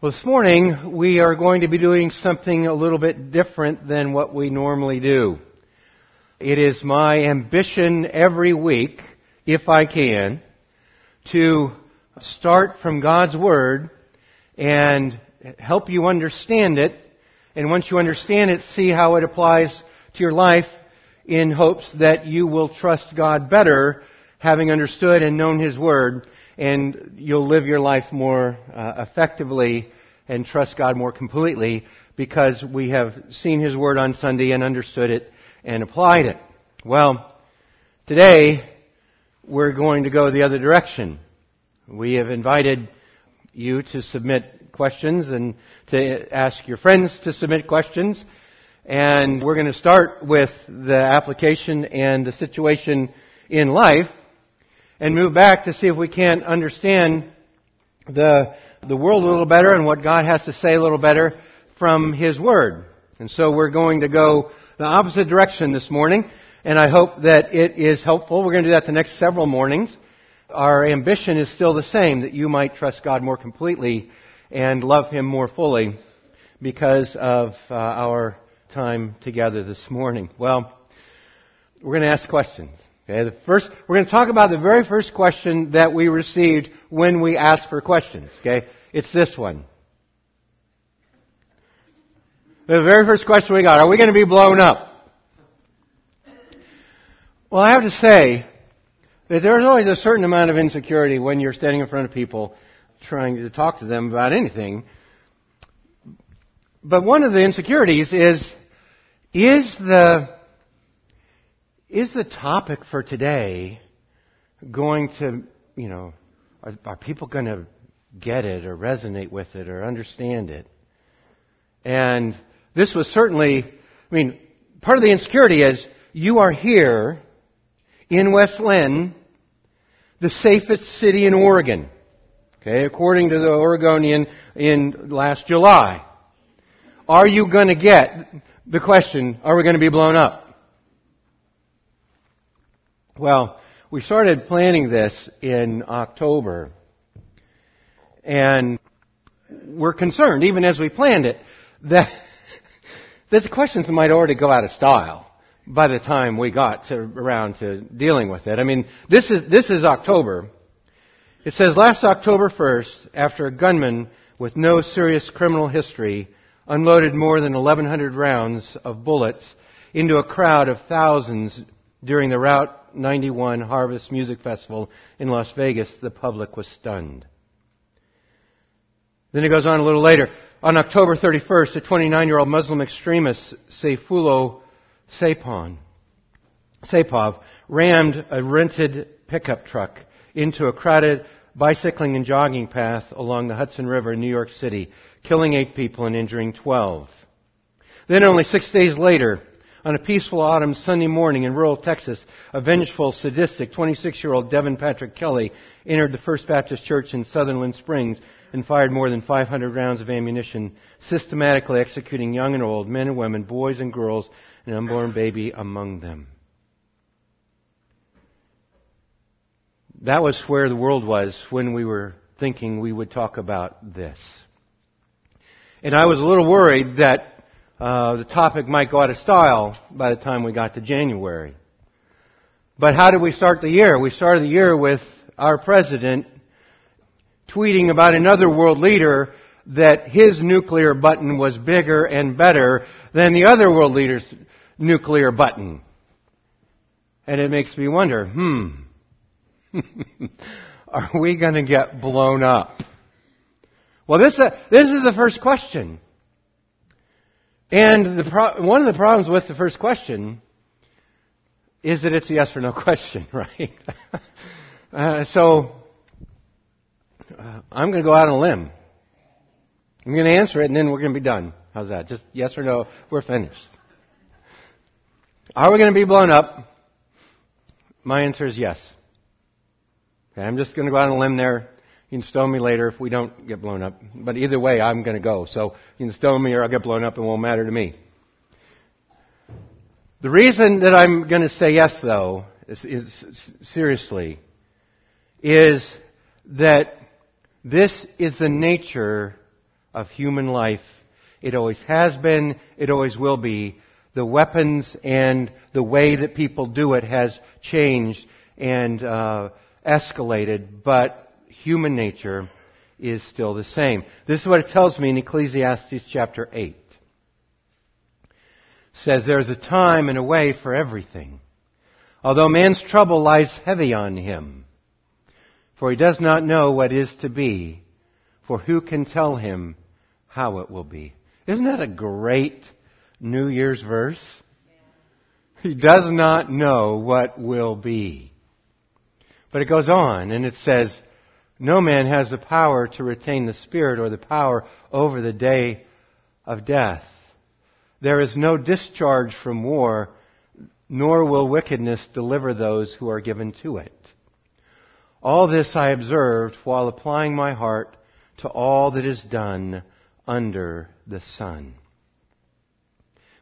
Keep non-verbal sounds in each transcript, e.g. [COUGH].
Well, this morning we are going to be doing something a little bit different than what we normally do. It is my ambition every week, if I can, to start from God's Word and help you understand it. And once you understand it, see how it applies to your life in hopes that you will trust God better, having understood and known His Word, and you'll live your life more uh, effectively and trust God more completely because we have seen His Word on Sunday and understood it and applied it. Well, today we're going to go the other direction. We have invited you to submit questions and to ask your friends to submit questions. And we're going to start with the application and the situation in life and move back to see if we can't understand the, the world a little better and what God has to say a little better from His Word. And so we're going to go the opposite direction this morning, and I hope that it is helpful. We're going to do that the next several mornings. Our ambition is still the same, that you might trust God more completely and love Him more fully because of uh, our time together this morning? Well, we're going to ask questions. Okay, the first, we're going to talk about the very first question that we received when we asked for questions. Okay, it's this one. The very first question we got: Are we going to be blown up? Well, I have to say that there's always a certain amount of insecurity when you're standing in front of people trying to talk to them about anything. But one of the insecurities is is the, is the topic for today going to, you know, are, are people going to get it or resonate with it or understand it? And this was certainly, I mean, part of the insecurity is you are here in West Linn, the safest city in Oregon. Okay, according to the Oregonian in last July. Are you going to get the question, are we going to be blown up? Well, we started planning this in October. And we're concerned, even as we planned it, that, [LAUGHS] that the questions might already go out of style by the time we got to, around to dealing with it. I mean, this is, this is October. It says, last October 1st, after a gunman with no serious criminal history unloaded more than 1,100 rounds of bullets into a crowd of thousands during the Route 91 Harvest Music Festival in Las Vegas, the public was stunned. Then it goes on a little later. On October 31st, a 29-year-old Muslim extremist, Sayfullo Sapon, Sapov, rammed a rented pickup truck into a crowded bicycling and jogging path along the Hudson River in New York City, killing eight people and injuring 12. Then only six days later, on a peaceful autumn Sunday morning in rural Texas, a vengeful, sadistic 26-year-old Devin Patrick Kelley entered the First Baptist Church in Sutherland Springs and fired more than 500 rounds of ammunition, systematically executing young and old, men and women, boys and girls, and an unborn baby among them. That was where the world was when we were thinking we would talk about this. And I was a little worried that uh, the topic might go out of style by the time we got to January. But how did we start the year? We started the year with our president tweeting about another world leader that his nuclear button was bigger and better than the other world leader's nuclear button. And it makes me wonder, hmm, [LAUGHS] are we going to get blown up? Well, this, uh, this is the first question. And pro- one of the problems with the first question is that it's a yes or no [LAUGHS] question, right? [LAUGHS] uh, so uh, I'm going to go out on a limb. I'm going to answer it, and then we're going to be done. How's that? Just yes or no. We're finished. Are we going to be blown up? My answer is yes. Okay, I'm just going to go out on a limb there. You can stone me later if we don't get blown up. But either way, I'm going to go. So you can stone me or I'll get blown up. It won't matter to me. The reason that I'm going to say yes, though, is, is seriously, is that this is the nature of human life. It always has been, it always will be. The weapons and the way that people do it has changed and uh, escalated, but human nature is still the same. This is what it tells me in Ecclesiastes chapter 8. It says there's a time and a way for everything. Although man's trouble lies heavy on him, for he does not know what is to be, for who can tell him how it will be? Isn't that a great New Year's verse? He does not know what will be. But it goes on and it says, no man has the power to retain the Spirit or the power over the day of death. There is no discharge from war, nor will wickedness deliver those who are given to it. All this I observed while applying my heart to all that is done under the sun.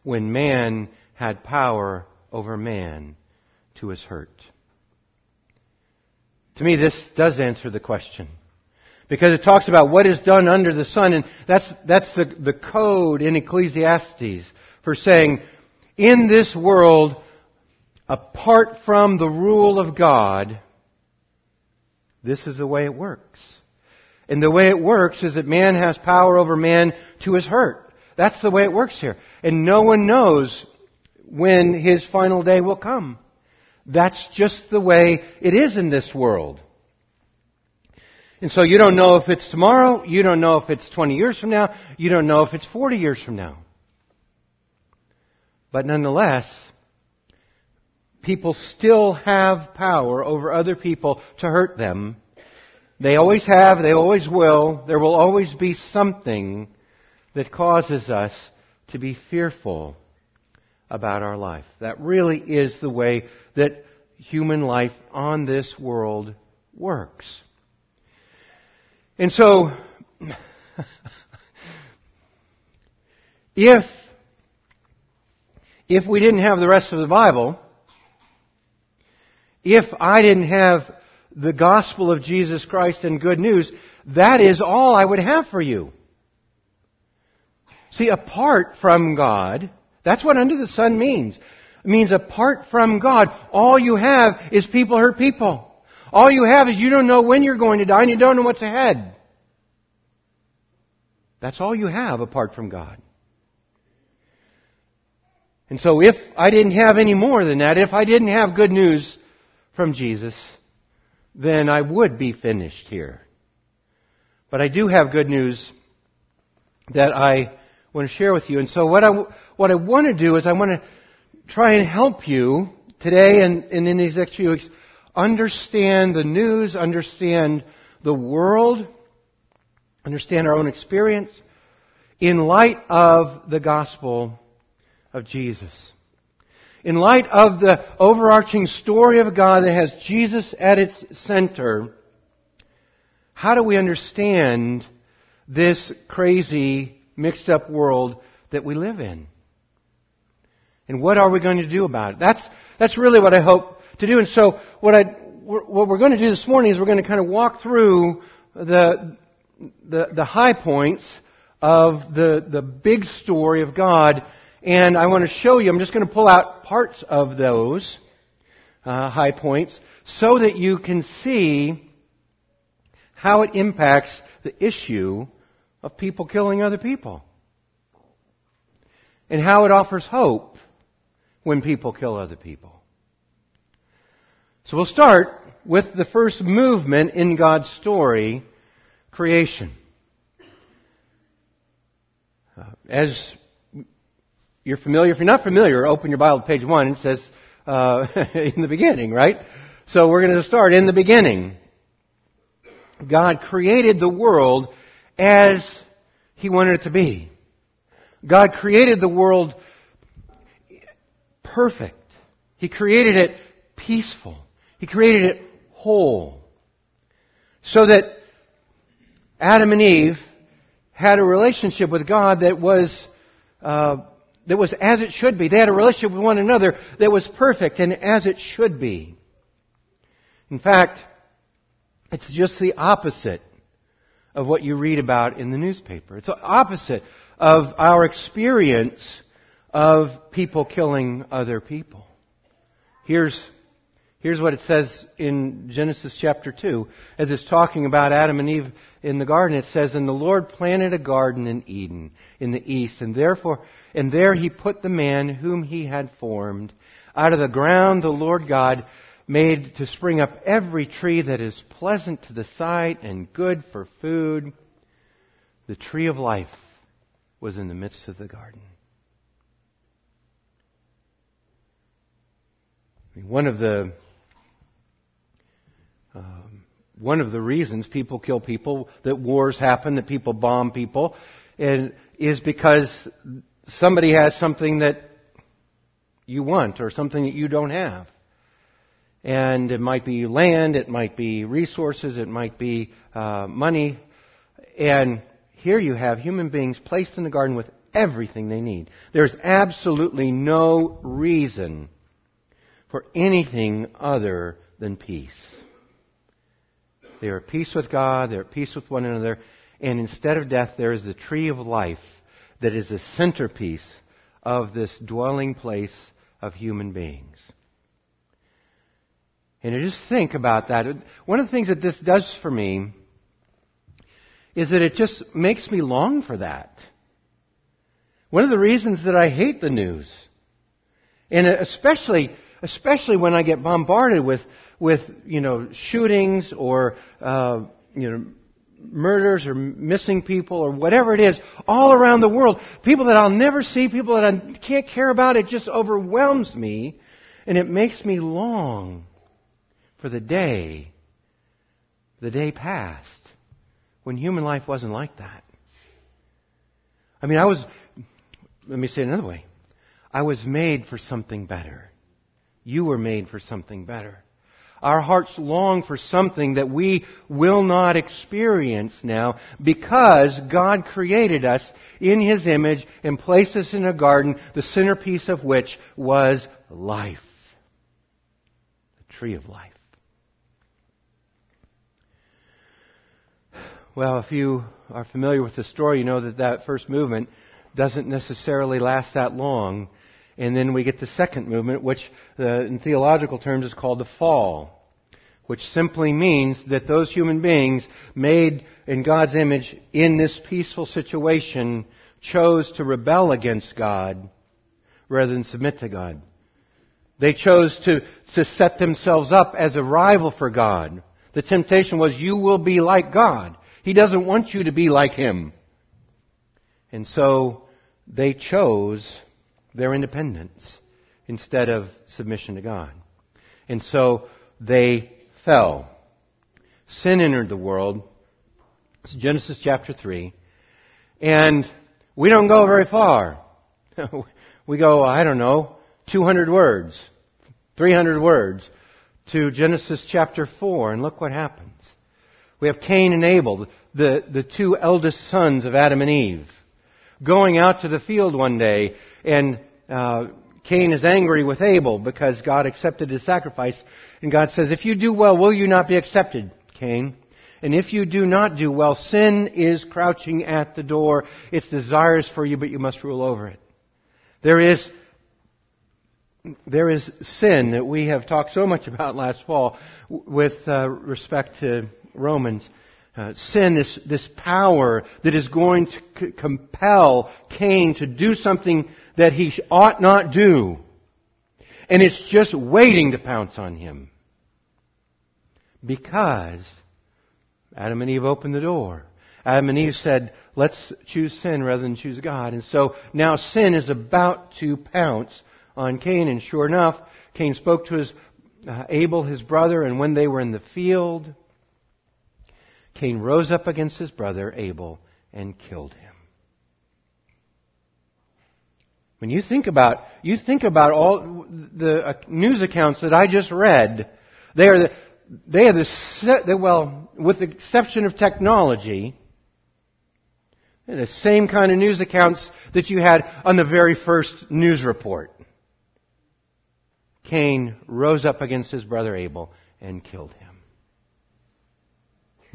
When man had power over man to his hurt. To me, this does answer the question. Because it talks about what is done under the sun, and that's, that's the, the code in Ecclesiastes for saying, in this world, apart from the rule of God, this is the way it works. And the way it works is that man has power over man to his hurt. That's the way it works here. And no one knows when his final day will come. That's just the way it is in this world. And so you don't know if it's tomorrow, you don't know if it's 20 years from now, you don't know if it's 40 years from now. But nonetheless, people still have power over other people to hurt them. They always have, they always will. There will always be something that causes us to be fearful about our life. That really is the way that human life on this world works. And so, [LAUGHS] if, if we didn't have the rest of the Bible, if I didn't have the gospel of Jesus Christ and good news, that is all I would have for you. See, apart from God, that's what under the sun means. Means apart from God, all you have is people hurt people. All you have is you don't know when you're going to die and you don't know what's ahead. That's all you have apart from God. And so if I didn't have any more than that, if I didn't have good news from Jesus, then I would be finished here. But I do have good news that I want to share with you. And so what I, what I want to do is I want to try and help you today and, and in these next few weeks understand the news, understand the world, understand our own experience in light of the gospel of Jesus. In light of the overarching story of God that has Jesus at its center, how do we understand this crazy mixed up world that we live in. And what are we going to do about it? That's, that's really what I hope to do. And so what I, what we're going to do this morning is we're going to kind of walk through the, the, the high points of the, the big story of God. And I want to show you, I'm just going to pull out parts of those uh, high points so that you can see how it impacts the issue of people killing other people. And how it offers hope when people kill other people. So we'll start with the first movement in God's story, creation. Uh, as you're familiar, if you're not familiar, open your Bible to page one. It says uh, [LAUGHS] in the beginning, right? So we're going to start in the beginning. God created the world as He wanted it to be. God created the world perfect. He created it peaceful. He created it whole. So that Adam and Eve had a relationship with God that was, uh, that was as it should be. They had a relationship with one another that was perfect and as it should be. In fact, it's just the opposite of what you read about in the newspaper. It's the opposite of our experience of people killing other people. Here's, here's what it says in Genesis chapter 2. As it's talking about Adam and Eve in the garden, it says, And the Lord planted a garden in Eden, in the east, and therefore, and there he put the man whom he had formed. Out of the ground the Lord God made to spring up every tree that is pleasant to the sight and good for food. The tree of life was in the midst of the garden. One of the um, one of the reasons people kill people, that wars happen, that people bomb people, and is because somebody has something that you want or something that you don't have. And it might be land, it might be resources, it might be uh, money. And here you have human beings placed in the garden with everything they need. There's absolutely no reason for anything other than peace. They are at peace with God, they're at peace with one another, and instead of death, there is the tree of life that is the centerpiece of this dwelling place of human beings. And to just think about that, one of the things that this does for me is that it just makes me long for that. One of the reasons that I hate the news, and especially, especially when I get bombarded with, with, you know, shootings or, uh, you know, murders or missing people or whatever it is all around the world. People that I'll never see, people that I can't care about. It just overwhelms me and it makes me long for the day, the day past, when human life wasn't like that. I mean, I was, let me say it another way. I was made for something better. You were made for something better. Our hearts long for something that we will not experience now because God created us in His image and placed us in a garden, the centerpiece of which was life. The tree of life. Well, if you are familiar with the story, you know that that first movement doesn't necessarily last that long. And then we get the second movement, which uh, in theological terms is called the fall, which simply means that those human beings made in God's image in this peaceful situation chose to rebel against God rather than submit to God. They chose to, to set themselves up as a rival for God. The temptation was, you will be like God. He doesn't want you to be like him. And so they chose their independence instead of submission to God. And so they fell. Sin entered the world. It's Genesis chapter 3. And we don't go very far. [LAUGHS] we go, I don't know, 200 words, 300 words to Genesis chapter 4, and look what happens. We have Cain and Abel, the, the two eldest sons of Adam and Eve, going out to the field one day, and uh, Cain is angry with Abel because God accepted his sacrifice. And God says, If you do well, will you not be accepted, Cain? And if you do not do well, sin is crouching at the door. Its desires for you, but you must rule over it. There is there is sin that we have talked so much about last fall with uh, respect to Romans. Uh, sin, this, this power that is going to c- compel Cain to do something that he ought not do. And it's just waiting to pounce on him. Because Adam and Eve opened the door. Adam and Eve said, let's choose sin rather than choose God. And so now sin is about to pounce on Cain. And sure enough, Cain spoke to his uh, Abel, his brother, and when they were in the field, Cain rose up against his brother Abel and killed him. When you think about, you think about all the news accounts that I just read, they are the, they are the, well, with the exception of technology, the same kind of news accounts that you had on the very first news report. Cain rose up against his brother Abel and killed him.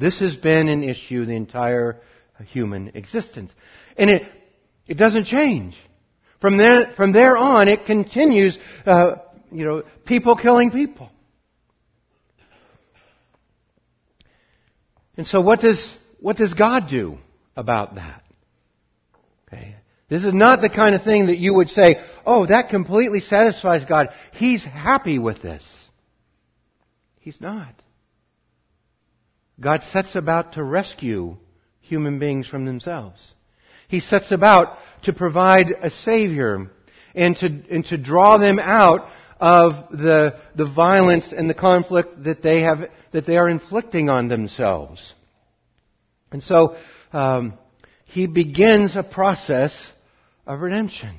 This has been an issue the entire human existence. And it, it doesn't change. From there, from there on, it continues, uh, you know, people killing people. And so what does, what does God do about that? Okay. This is not the kind of thing that you would say, oh, that completely satisfies God. He's happy with this. He's not. God sets about to rescue human beings from themselves. He sets about to provide a Savior and to, and to draw them out of the, the violence and the conflict that they have, that they are inflicting on themselves. And so, um, he begins a process of redemption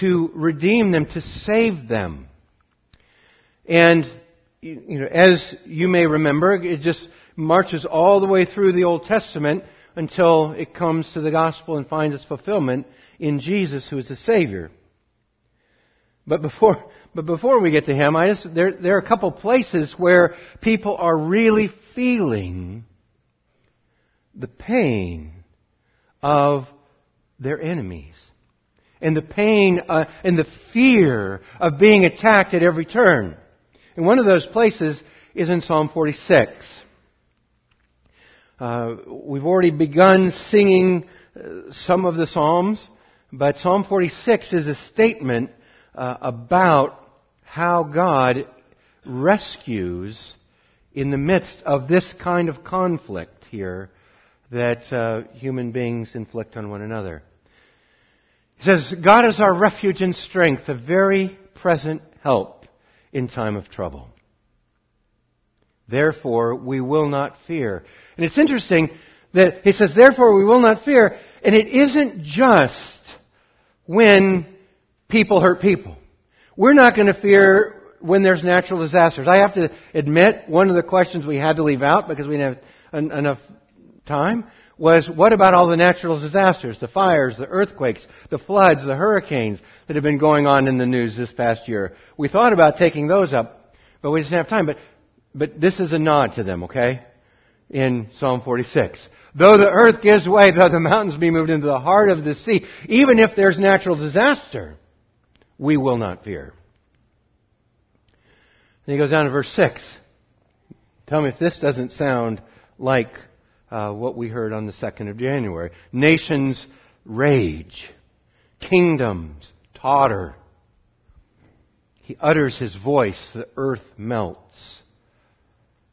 to redeem them, to save them. And, you know, as you may remember, it just marches all the way through the Old Testament until it comes to the gospel and finds its fulfillment in Jesus, who is the Savior. But before, but before we get to Him, I just, there, there are a couple places where people are really feeling the pain of their enemies and the pain uh, and the fear of being attacked at every turn. And one of those places is in Psalm 46. Uh, we've already begun singing uh, some of the Psalms, but Psalm 46 is a statement uh, about how God rescues in the midst of this kind of conflict here that uh, human beings inflict on one another. He says, God is our refuge and strength, a very present help in time of trouble. Therefore, we will not fear. And it's interesting that he says, therefore we will not fear, and it isn't just when people hurt people. We're not going to fear when there's natural disasters. I have to admit, one of the questions we had to leave out because we didn't have enough time was what about all the natural disasters, the fires, the earthquakes, the floods, the hurricanes that have been going on in the news this past year? We thought about taking those up, but we didn't have time. But but this is a nod to them, okay? In Psalm 46. Though the earth gives way, though the mountains be moved into the heart of the sea, even if there's natural disaster, we will not fear. Then he goes down to verse 6. Tell me if this doesn't sound like uh, what we heard on the 2nd of January. Nations rage, kingdoms totter. He utters his voice, the earth melts.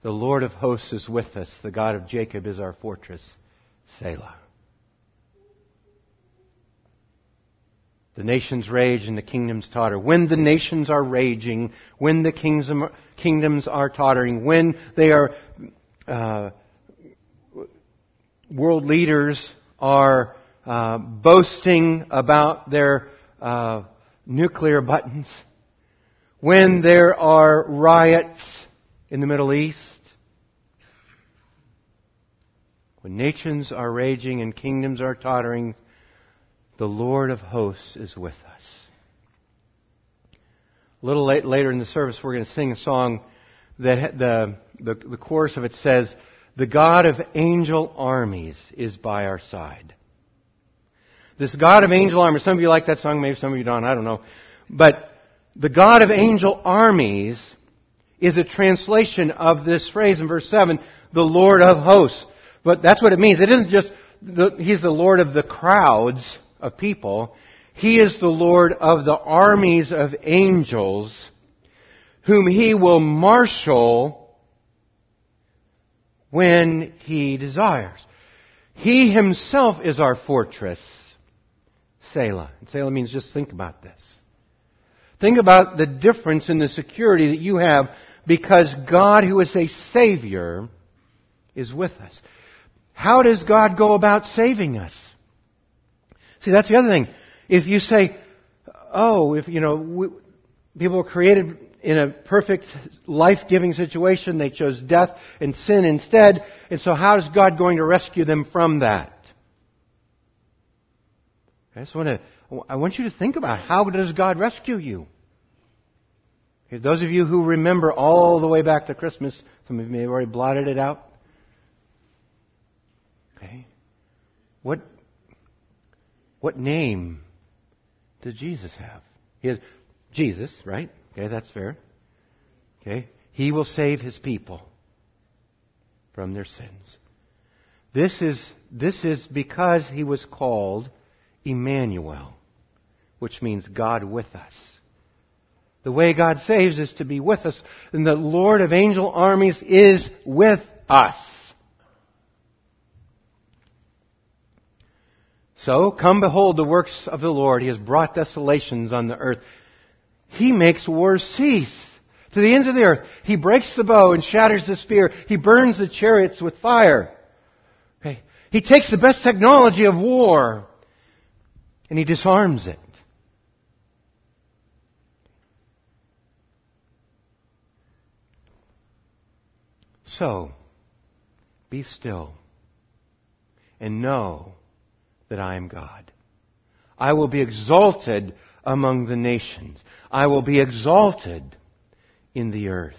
The Lord of hosts is with us. The God of Jacob is our fortress. Selah. The nations rage and the kingdoms totter. When the nations are raging, when the kingdoms are tottering, when they are, uh, world leaders are uh, boasting about their uh, nuclear buttons, when there are riots in the Middle East, When nations are raging and kingdoms are tottering, the Lord of hosts is with us. A little late, later in the service, we're going to sing a song that the, the, the chorus of it says, The God of angel armies is by our side. This God of angel armies, some of you like that song, maybe some of you don't, I don't know. But the God of angel armies is a translation of this phrase in verse 7, the Lord of hosts. But that's what it means. It isn't just the, He's the Lord of the crowds of people. He is the Lord of the armies of angels whom He will marshal when He desires. He Himself is our fortress. Selah. And Selah means just think about this. Think about the difference in the security that you have because God, who is a Savior, is with us. How does God go about saving us? See, that's the other thing. If you say, oh, if, you know, we, people were created in a perfect life-giving situation, they chose death and sin instead, and so how is God going to rescue them from that? I just want to, I want you to think about how does God rescue you? Those of you who remember all the way back to Christmas, some of you may have already blotted it out. Okay. What, what name did Jesus have? He has Jesus, right? Okay, that's fair. Okay. He will save his people from their sins. This is, this is because he was called Emmanuel, which means God with us. The way God saves is to be with us, and the Lord of angel armies is with us. So, come behold the works of the Lord. He has brought desolations on the earth. He makes war cease to the ends of the earth. He breaks the bow and shatters the spear. He burns the chariots with fire. Okay. He takes the best technology of war and he disarms it. So, be still and know that I am God. I will be exalted among the nations. I will be exalted in the earth.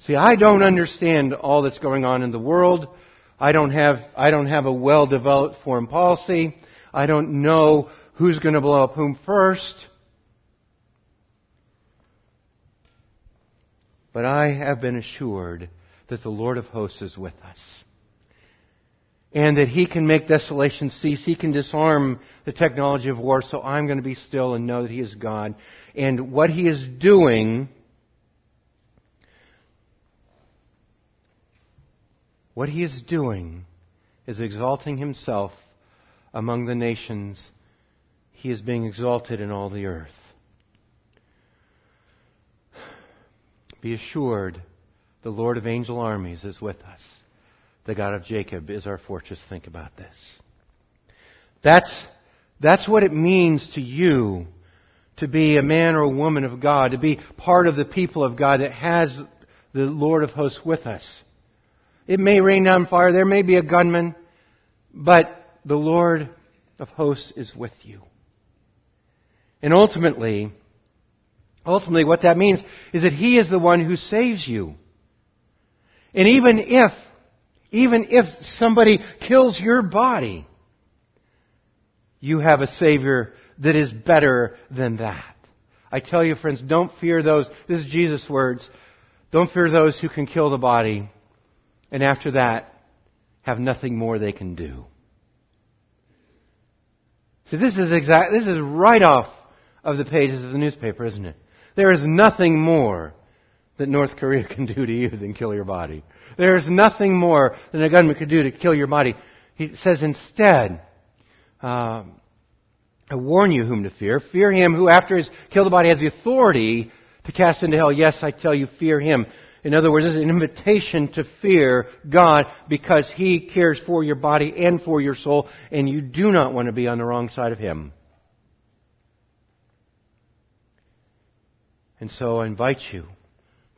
See, I don't understand all that's going on in the world. I don't have, I don't have a well developed foreign policy. I don't know who's going to blow up whom first. But I have been assured that the Lord of hosts is with us. And that He can make desolation cease. He can disarm the technology of war. So I'm going to be still and know that He is God. And what He is doing, what He is doing is exalting Himself among the nations. He is being exalted in all the earth. Be assured, the Lord of angel armies is with us. The God of Jacob is our fortress. Think about this. That's, that's what it means to you to be a man or a woman of God, to be part of the people of God that has the Lord of hosts with us. It may rain down fire, there may be a gunman, but the Lord of hosts is with you. And ultimately, Ultimately, what that means is that He is the one who saves you. And even if, even if somebody kills your body, you have a Savior that is better than that. I tell you, friends, don't fear those, this is Jesus' words, don't fear those who can kill the body, and after that, have nothing more they can do. So this is exact, this is right off of the pages of the newspaper, isn't it? There is nothing more that North Korea [LAUGHS] can do to you than kill your body. There is nothing more than a gunman could do to kill your body. He says instead, uh, I warn you whom to fear. Fear him who, after he's killed the body, has the authority to cast into hell. Yes, I tell you, fear him. In other words, it's an invitation to fear God because he cares for your body and for your soul, and you do not want to be on the wrong side of him. And so I invite you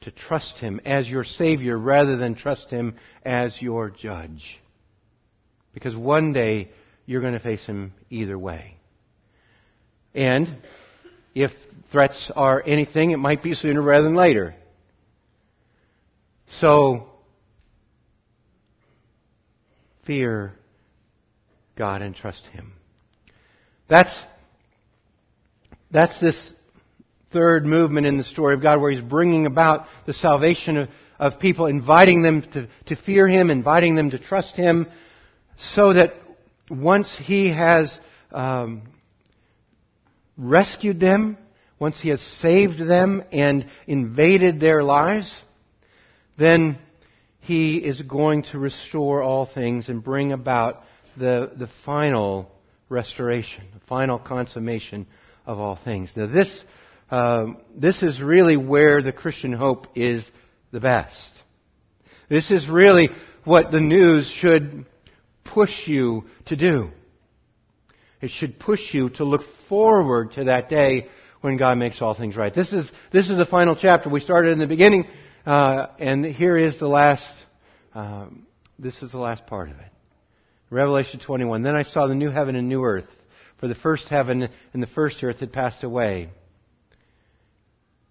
to trust Him as your Savior rather than trust Him as your judge. Because one day you're going to face Him either way. And if threats are anything, it might be sooner rather than later. So, fear God and trust Him. That's, that's this third movement in the story of God where He's bringing about the salvation of, of people, inviting them to, to fear Him, inviting them to trust Him, so that once He has um, rescued them, once He has saved them and invaded their lives, then He is going to restore all things and bring about the, the final restoration, the final consummation of all things. Now, this um, this is really where the Christian hope is the best. This is really what the news should push you to do. It should push you to look forward to that day when God makes all things right. This is, this is the final chapter. We started in the beginning, uh, and here is the last, um, this is the last part of it. Revelation 21. Then I saw the new heaven and new earth, for the first heaven and the first earth had passed away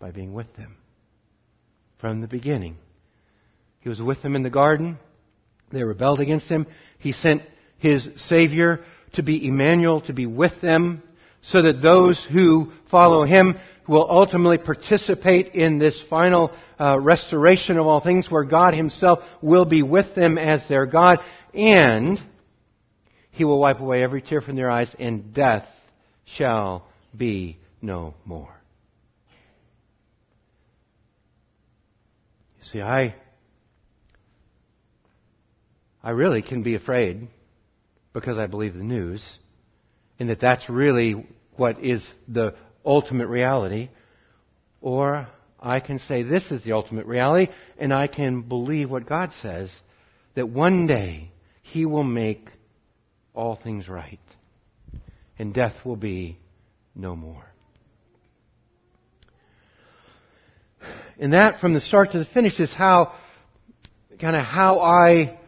By being with them. From the beginning. He was with them in the garden. They rebelled against him. He sent his Savior to be Emmanuel, to be with them, so that those who follow him will ultimately participate in this final uh, restoration of all things where God himself will be with them as their God and he will wipe away every tear from their eyes and death shall be no more. You see, I, I really can be afraid because I believe the news and that that's really what is the ultimate reality. Or I can say this is the ultimate reality, and I can believe what God says that one day He will make all things right, and death will be no more. And that, from the start to the finish, is how kind of how I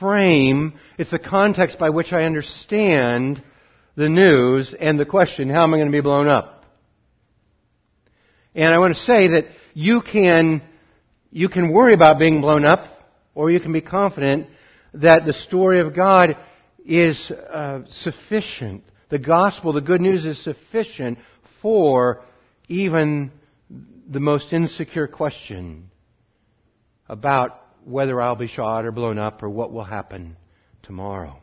frame. It's the context by which I understand the news and the question, how am I going to be blown up? And I want to say that you can, you can worry about being blown up, or you can be confident that the story of God is uh, sufficient. The gospel, the good news is sufficient for even the most insecure question about whether I'll be shot or blown up or what will happen tomorrow.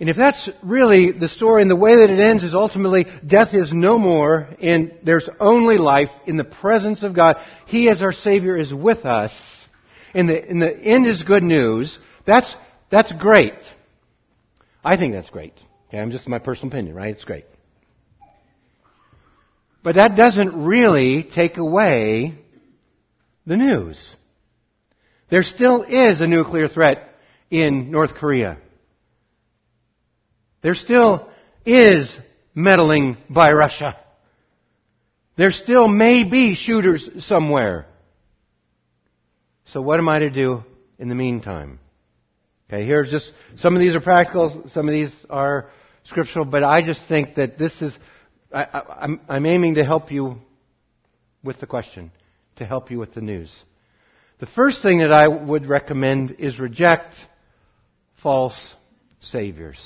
And if that's really the story and the way that it ends is ultimately death is no more and there's only life in the presence of God, He as our Savior is with us and the, and the end is good news, that's, that's great. I think that's great. Okay, I'm just my personal opinion, right? It's great. But that doesn't really take away the news. There still is a nuclear threat in North Korea. There still is meddling by Russia. There still may be shooters somewhere. So what am I to do in the meantime? Okay, here's just, some of these are practical, some of these are scriptural, but I just think that this is, I, I, I'm, I'm aiming to help you with the question, to help you with the news. The first thing that I would recommend is reject false saviors.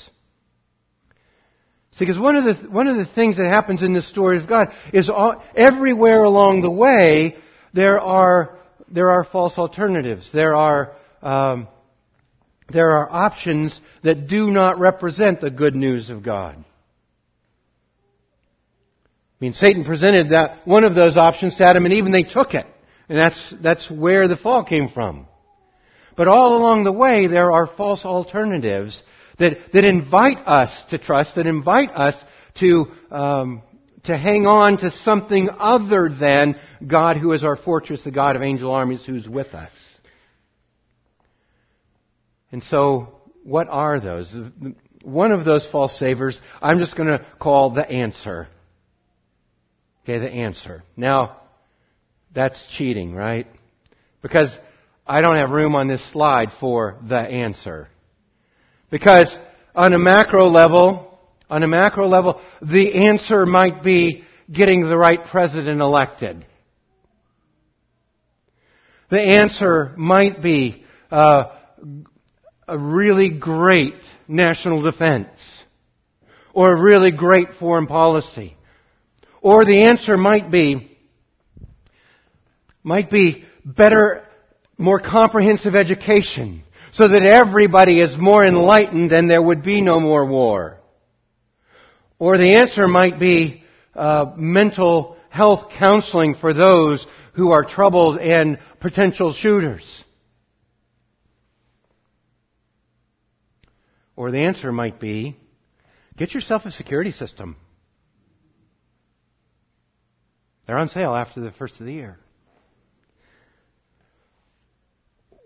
See, because one of the one of the things that happens in the story of God is all, everywhere along the way there are there are false alternatives. There are um, there are options that do not represent the good news of God. I mean, Satan presented that one of those options to Adam and Eve, and they took it, and that's that's where the fall came from. But all along the way, there are false alternatives that, that invite us to trust, that invite us to, um, to hang on to something other than God who is our fortress, the God of angel armies who's with us. And so, what are those? One of those false savers, I'm just going to call the answer. Okay, the answer. Now, that's cheating, right? Because I don't have room on this slide for the answer. Because on a macro level, on a macro level, the answer might be getting the right president elected. The answer might be uh, a really great national defense or a really great foreign policy. Or the answer might be might be better, more comprehensive education so that everybody is more enlightened and there would be no more war. Or the answer might be uh, mental health counseling for those who are troubled and potential shooters. Or the answer might be get yourself a security system. They're on sale after the first of the year.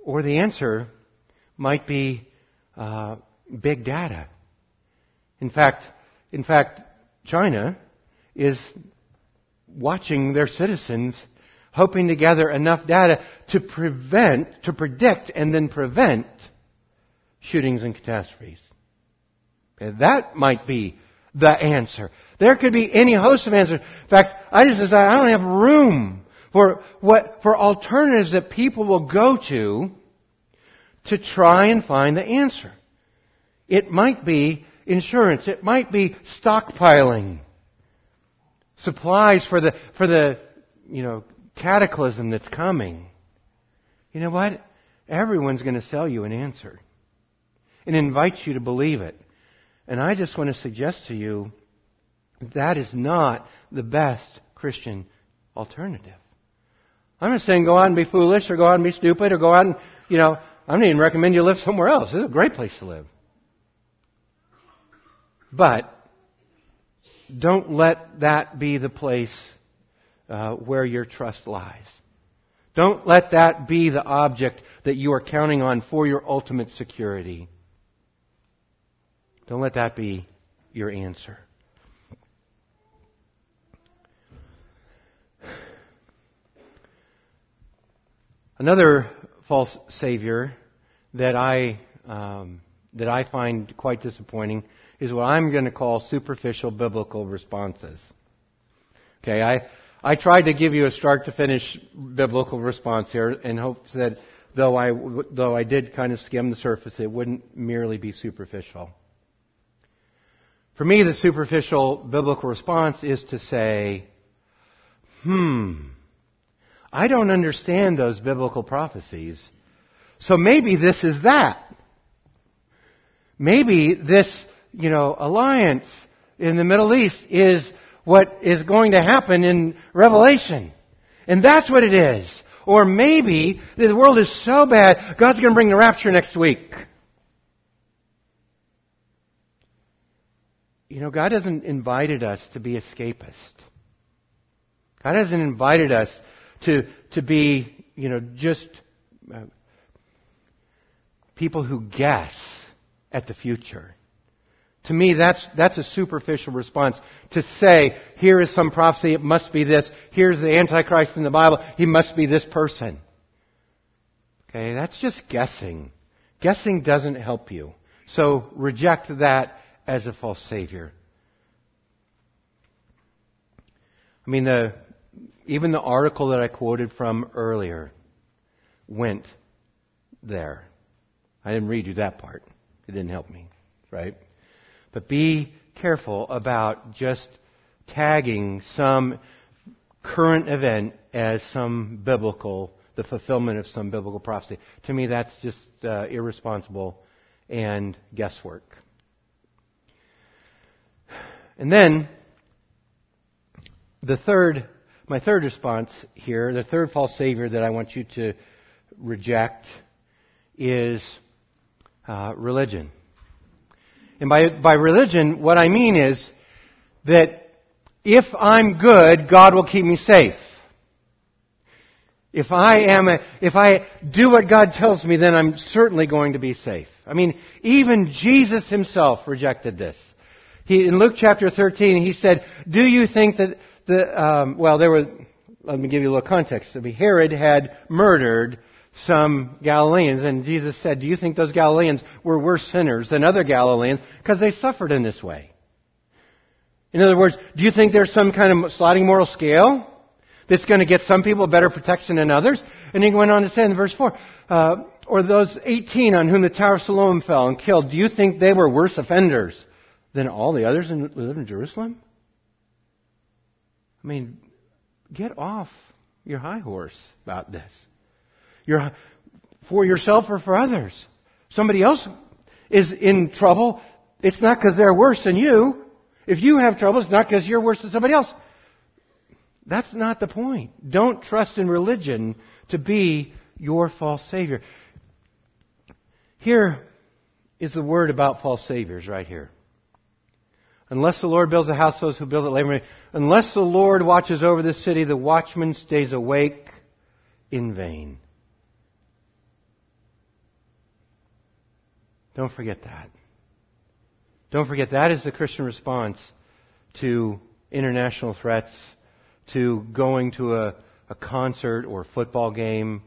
or the answer might be uh, big data. In fact, in fact, China is watching their citizens, hoping to gather enough data to prevent, to predict, and then prevent shootings and catastrophes. And That might be the answer. There could be any host of answers. In fact, I just decided I don't have room for what, for alternatives that people will go to to try and find the answer. It might be insurance. It might be stockpiling supplies for the, for the, you know, cataclysm that's coming. You know what? Everyone's going to sell you an answer and invite you to believe it. And I just want to suggest to you that is not the best Christian alternative. I'm not saying go out and be foolish or go out and be stupid or go out and, you know, I don't even recommend you live somewhere else. It's a great place to live. But don't let that be the place uh, where your trust lies. Don't let that be the object that you are counting on for your ultimate security. Don't let that be your answer. Another false savior that I um, that I find quite disappointing is what I'm going to call superficial biblical responses. Okay, I I tried to give you a start to finish biblical response here in hopes that though I though I did kind of skim the surface, it wouldn't merely be superficial. For me, the superficial biblical response is to say, "Hmm, I don't understand those biblical prophecies. So maybe this is that. Maybe this, you know, alliance in the Middle East is what is going to happen in Revelation. And that's what it is. Or maybe the world is so bad, God's going to bring the rapture next week. You know, God hasn't invited us to be escapist. God hasn't invited us to, to be, you know, just uh, people who guess at the future. To me, that's, that's a superficial response. To say, here is some prophecy, it must be this. Here's the Antichrist in the Bible, he must be this person. Okay, that's just guessing. Guessing doesn't help you. So reject that as a false savior. I mean, the, even the article that I quoted from earlier went there. I didn't read you that part. It didn't help me, right? But be careful about just tagging some current event as some biblical, the fulfillment of some biblical prophecy. To me, that's just uh, irresponsible and guesswork. And then, the third my third response here, the third false savior that I want you to reject is uh, religion. And by, by religion, what I mean is that if I'm good, God will keep me safe. If I am a, if I do what God tells me, then I'm certainly going to be safe. I mean, even Jesus himself rejected this. He, in Luke chapter 13, he said, do you think that the, um, well, there were, let me give you a little context. Herod had murdered some Galileans, and Jesus said, Do you think those Galileans were worse sinners than other Galileans? Because they suffered in this way. In other words, do you think there's some kind of sliding moral scale that's going to get some people better protection than others? And he went on to say in verse 4, uh, or those 18 on whom the Tower of Siloam fell and killed, do you think they were worse offenders than all the others who live in Jerusalem? I mean, get off your high horse about this. You're for yourself or for others. Somebody else is in trouble. It's not because they're worse than you. If you have trouble, it's not because you're worse than somebody else. That's not the point. Don't trust in religion to be your false savior. Here is the word about false saviors right here. Unless the Lord builds a house, those who build it labor. Unless the Lord watches over the city, the watchman stays awake in vain. Don't forget that. Don't forget that is the Christian response to international threats, to going to a, a concert or football game.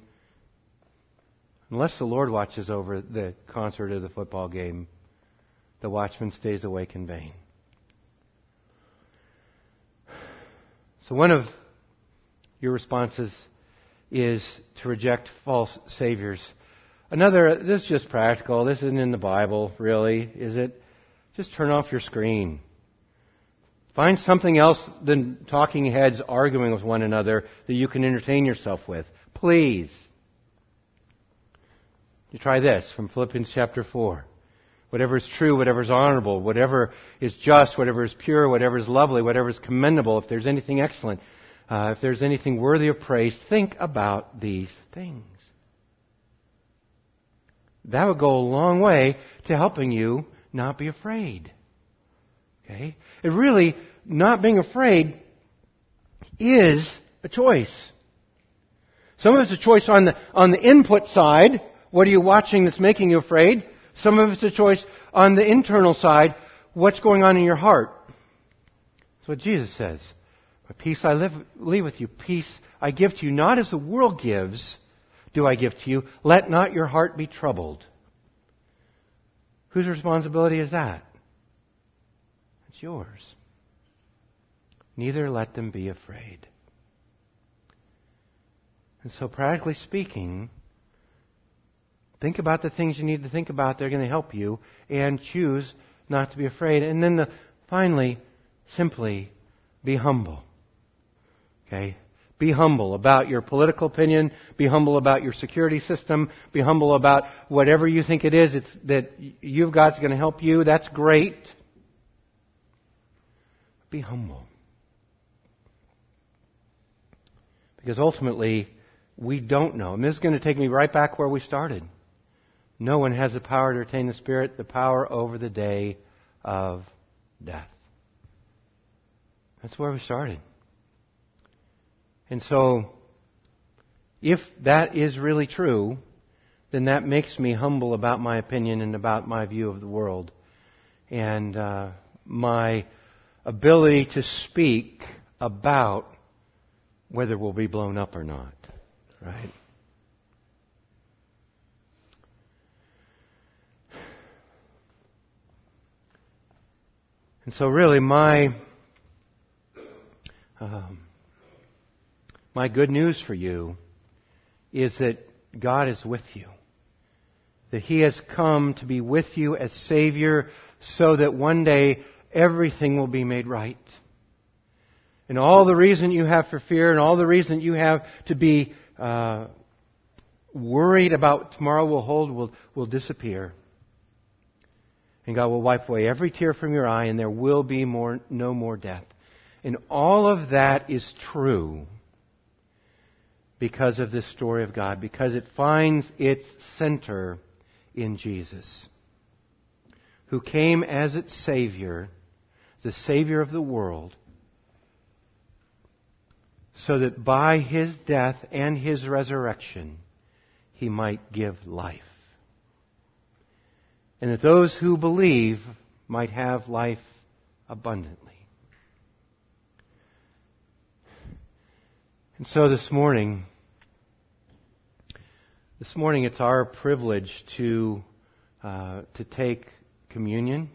Unless the Lord watches over the concert or the football game, the watchman stays awake in vain. So one of your responses is to reject false saviors. Another, this is just practical. This isn't in the Bible, really, is it? Just turn off your screen. Find something else than talking heads arguing with one another that you can entertain yourself with. Please. You try this from Philippians chapter 4. Whatever is true, whatever is honorable, whatever is just, whatever is pure, whatever is lovely, whatever is commendable, if there's anything excellent, uh, if there's anything worthy of praise, think about these things. That would go a long way to helping you not be afraid. Okay? It really, not being afraid is a choice. Some of it's a choice on the, on the input side. What are you watching that's making you afraid? Some of it's a choice on the internal side. What's going on in your heart? That's what Jesus says. My peace I live, leave with you. Peace I give to you. Not as the world gives, do I give to you. Let not your heart be troubled. Whose responsibility is that? It's yours. Neither let them be afraid. And so, practically speaking, think about the things you need to think about. They're going to help you, and choose not to be afraid. And then, the, finally, simply be humble. Okay? Be humble about your political opinion. Be humble about your security system. Be humble about whatever you think it is it's, that you've got is going to help you. That's great. Be humble. Because ultimately, we don't know. And this is going to take me right back where we started. No one has the power to retain the Spirit, the power over the day of death. That's where we started. And so, if that is really true, then that makes me humble about my opinion and about my view of the world. And uh, my ability to speak about whether we'll be blown up or not. Right? And so, really, my um, my good news for you is that God is with you. That He has come to be with you as Savior so that one day everything will be made right. And all the reason you have for fear and all the reason you have to be uh, worried about tomorrow will hold will, will disappear. And God will wipe away every tear from your eye and there will be more, no more death. And all of that is true because of this story of God, because it finds its center in Jesus, who came as its Savior, the Savior of the world, so that by His death and His resurrection, He might give life. And that those who believe might have life abundantly. And so this morning, this morning, it's our privilege to, uh, to take communion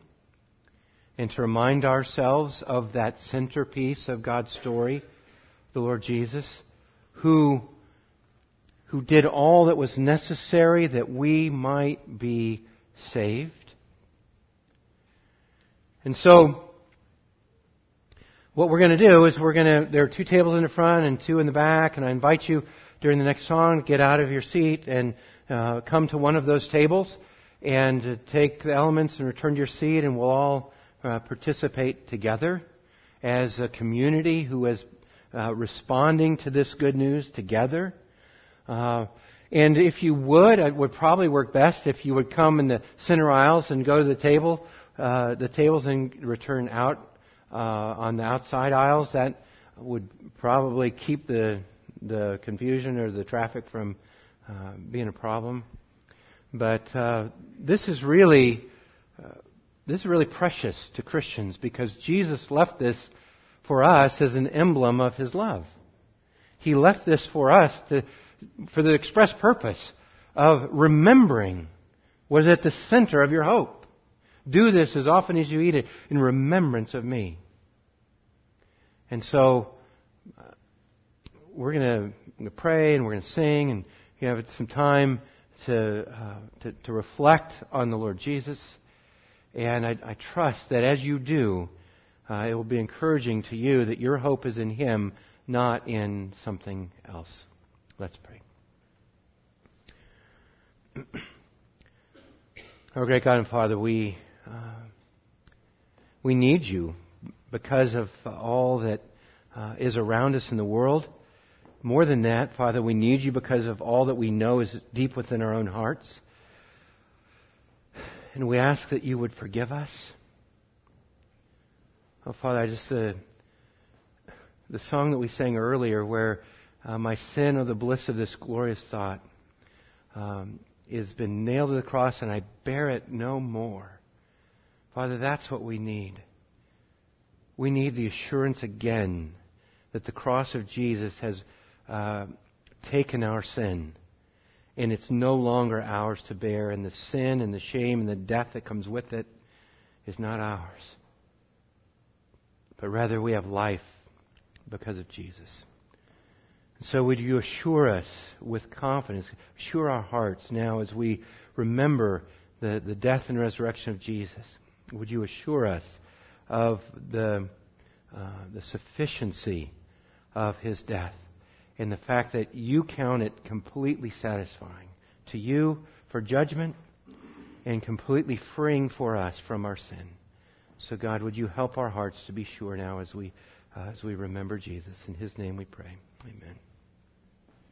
and to remind ourselves of that centerpiece of God's story, the Lord Jesus, who, who did all that was necessary that we might be saved. And so, what we're going to do is we're going to, there are two tables in the front and two in the back, and I invite you during the next song, to get out of your seat and uh, come to one of those tables and uh, take the elements and return to your seat, and we'll all uh, participate together as a community who is uh, responding to this good news together. Uh, and if you would, it would probably work best if you would come in the center aisles and go to the table, uh, the tables, and return out on the outside aisles. That would probably keep the the confusion or the traffic from uh, being a problem. But uh, this is really uh, this is really precious to Christians because Jesus left this for us as an emblem of His love. He left this for us to, for the express purpose of remembering was at the center of your hope. Do this as often as you eat it in remembrance of me. And so, uh, we're going to pray and we're going to sing and you have some time to, uh, to, to, reflect on the Lord Jesus. And I, I trust that as you do, uh, it will be encouraging to you that your hope is in Him, not in something else. Let's pray. [CLEARS THROAT] Our great God and Father, we, uh, we need you because of all that uh, is around us in the world. More than that, Father, we need you because of all that we know is deep within our own hearts. And we ask that you would forgive us. Oh, Father, I just, uh, the song that we sang earlier, where uh, my sin or the bliss of this glorious thought um, has been nailed to the cross and I bear it no more. Father, that's what we need. We need the assurance again that the cross of Jesus has uh, taken our sin. And it's no longer ours to bear. And the sin and the shame and the death that comes with it is not ours. But rather, we have life because of Jesus. So, would you assure us with confidence, assure our hearts now as we remember the, the death and resurrection of Jesus? Would you assure us of the, uh, the sufficiency of his death? and the fact that you count it completely satisfying to you for judgment and completely freeing for us from our sin. So, God, would you help our hearts to be sure now as we, uh, as we remember Jesus? In his name we pray. Amen.